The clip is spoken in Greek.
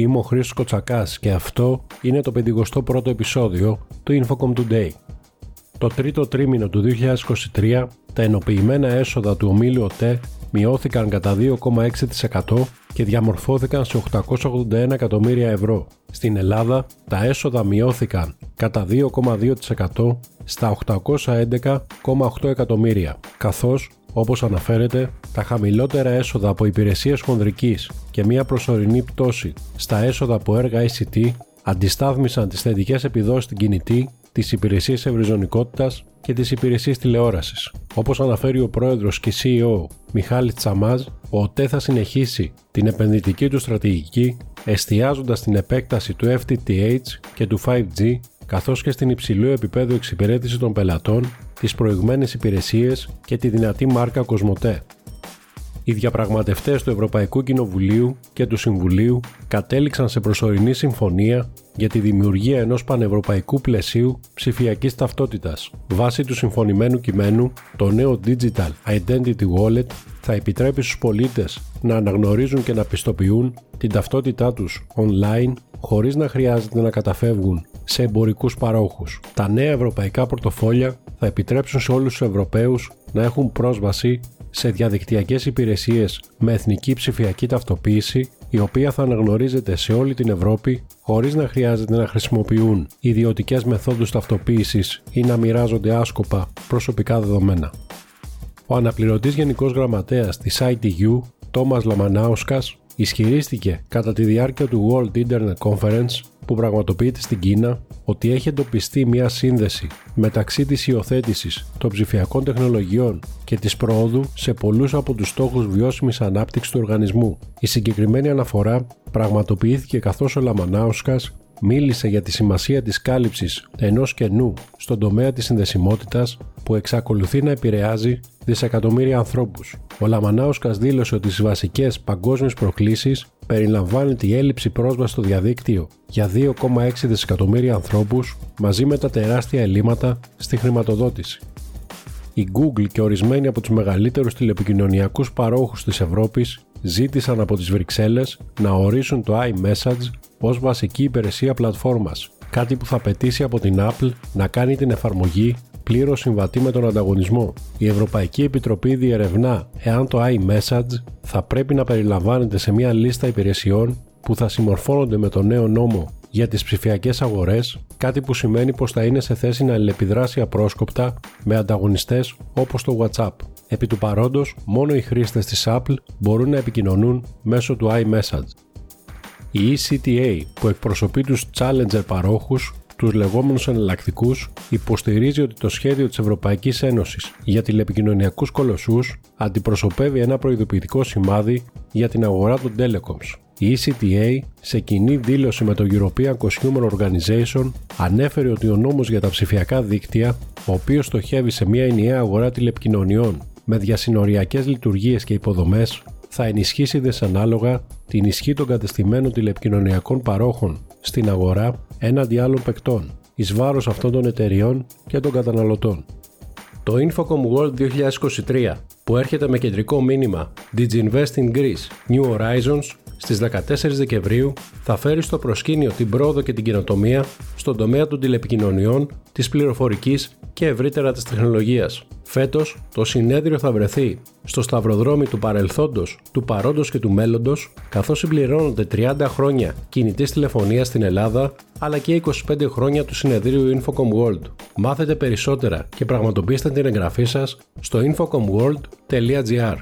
Είμαι ο Χρήστος Κοτσακάς και αυτό είναι το 51ο επεισόδιο του Infocom Today. Το τρίτο τρίμηνο του 2023, τα ενοποιημένα έσοδα του ομίλου ΟΤΕ μειώθηκαν κατά 2,6% και διαμορφώθηκαν σε 881 εκατομμύρια ευρώ. Στην Ελλάδα, τα έσοδα μειώθηκαν κατά 2,2% στα 811,8 εκατομμύρια, καθώς όπως αναφέρεται, τα χαμηλότερα έσοδα από υπηρεσίες χονδρικής και μια προσωρινή πτώση στα έσοδα από έργα ICT αντιστάθμισαν τις θετικές επιδόσεις στην κινητή, τις υπηρεσίες ευρυζωνικότητας και τις υπηρεσίες τηλεόρασης. Όπως αναφέρει ο πρόεδρος και CEO Μιχάλης Τσαμάζ, ο ΟΤΕ θα συνεχίσει την επενδυτική του στρατηγική εστιάζοντας την επέκταση του FTTH και του 5G καθώς και στην υψηλού επίπεδο εξυπηρέτηση των πελατών, τις προηγμένες υπηρεσίες και τη δυνατή μάρκα Κοσμοτέ. Οι διαπραγματευτές του Ευρωπαϊκού Κοινοβουλίου και του Συμβουλίου κατέληξαν σε προσωρινή συμφωνία για τη δημιουργία ενός πανευρωπαϊκού πλαισίου ψηφιακής ταυτότητας. Βάσει του συμφωνημένου κειμένου, το νέο Digital Identity Wallet θα επιτρέπει στους πολίτες να αναγνωρίζουν και να πιστοποιούν την ταυτότητά τους online χωρίς να χρειάζεται να καταφεύγουν σε εμπορικούς παρόχους. Τα νέα ευρωπαϊκά πορτοφόλια θα επιτρέψουν σε όλους τους Ευρωπαίους να έχουν πρόσβαση σε διαδικτυακές υπηρεσίες με εθνική ψηφιακή ταυτοποίηση η οποία θα αναγνωρίζεται σε όλη την Ευρώπη χωρίς να χρειάζεται να χρησιμοποιούν ιδιωτικές μεθόδους ταυτοποίησης ή να μοιράζονται άσκοπα προσωπικά δεδομένα. Ο αναπληρωτής Γενικός Γραμματέας της ITU, Τόμας Λαμανάουσκας, ισχυρίστηκε κατά τη διάρκεια του World Internet Conference που πραγματοποιείται στην Κίνα ότι έχει εντοπιστεί μια σύνδεση μεταξύ της υιοθέτησης των ψηφιακών τεχνολογιών και της προόδου σε πολλούς από τους στόχους βιώσιμης ανάπτυξης του οργανισμού. Η συγκεκριμένη αναφορά πραγματοποιήθηκε καθώς ο Λαμανάουσκας μίλησε για τη σημασία της κάλυψης ενός κενού στον τομέα της συνδεσιμότητας που εξακολουθεί να επηρεάζει δισεκατομμύρια ανθρώπους. Ο Λαμανάουσκας δήλωσε ότι στις βασικές παγκόσμιες προκλήσεις περιλαμβάνεται η έλλειψη πρόσβασης στο διαδίκτυο για 2,6 δισεκατομμύρια ανθρώπους μαζί με τα τεράστια ελλείμματα στη χρηματοδότηση. Η Google και ορισμένοι από τους μεγαλύτερους τηλεπικοινωνιακούς παρόχους της Ευρώπης ζήτησαν από τις Βρυξέλλες να ορίσουν το iMessage ως βασική υπηρεσία πλατφόρμας, κάτι που θα απαιτήσει από την Apple να κάνει την εφαρμογή πλήρως συμβατή με τον ανταγωνισμό. Η Ευρωπαϊκή Επιτροπή διερευνά εάν το iMessage θα πρέπει να περιλαμβάνεται σε μια λίστα υπηρεσιών που θα συμμορφώνονται με το νέο νόμο για τις ψηφιακές αγορές, κάτι που σημαίνει πως θα είναι σε θέση να αλληλεπιδράσει απρόσκοπτα με ανταγωνιστές όπως το WhatsApp. Επί του παρόντος, μόνο οι χρήστες της Apple μπορούν να επικοινωνούν μέσω του iMessage. Η ECTA που εκπροσωπεί τους Challenger παρόχους τους λεγόμενους εναλλακτικούς, υποστηρίζει ότι το σχέδιο της Ευρωπαϊκής Ένωσης για τηλεπικοινωνιακούς κολοσσούς αντιπροσωπεύει ένα προειδοποιητικό σημάδι για την αγορά των telecoms. Η ECTA, σε κοινή δήλωση με το European Consumer Organization, ανέφερε ότι ο νόμος για τα ψηφιακά δίκτυα, ο οποίος στοχεύει σε μια ενιαία αγορά τηλεπικοινωνιών με διασυνοριακές λειτουργίες και υποδομές, θα ενισχύσει δεσανάλογα την ισχύ των κατεστημένων τηλεπικοινωνιακών παρόχων στην αγορά έναντι άλλων παικτών, εις βάρος αυτών των εταιριών και των καταναλωτών. Το Infocom World 2023 που έρχεται με κεντρικό μήνυμα Invest in Greece New Horizons στις 14 Δεκεμβρίου θα φέρει στο προσκήνιο την πρόοδο και την κοινοτομία στον τομέα των τηλεπικοινωνιών, της πληροφορικής και ευρύτερα της τεχνολογίας. Φέτος, το συνέδριο θα βρεθεί στο σταυροδρόμι του παρελθόντος, του παρόντος και του μέλλοντος, καθώς συμπληρώνονται 30 χρόνια κινητής τηλεφωνίας στην Ελλάδα, αλλά και 25 χρόνια του συνεδρίου Infocom World. Μάθετε περισσότερα και πραγματοποιήστε την εγγραφή σας στο infocomworld.gr.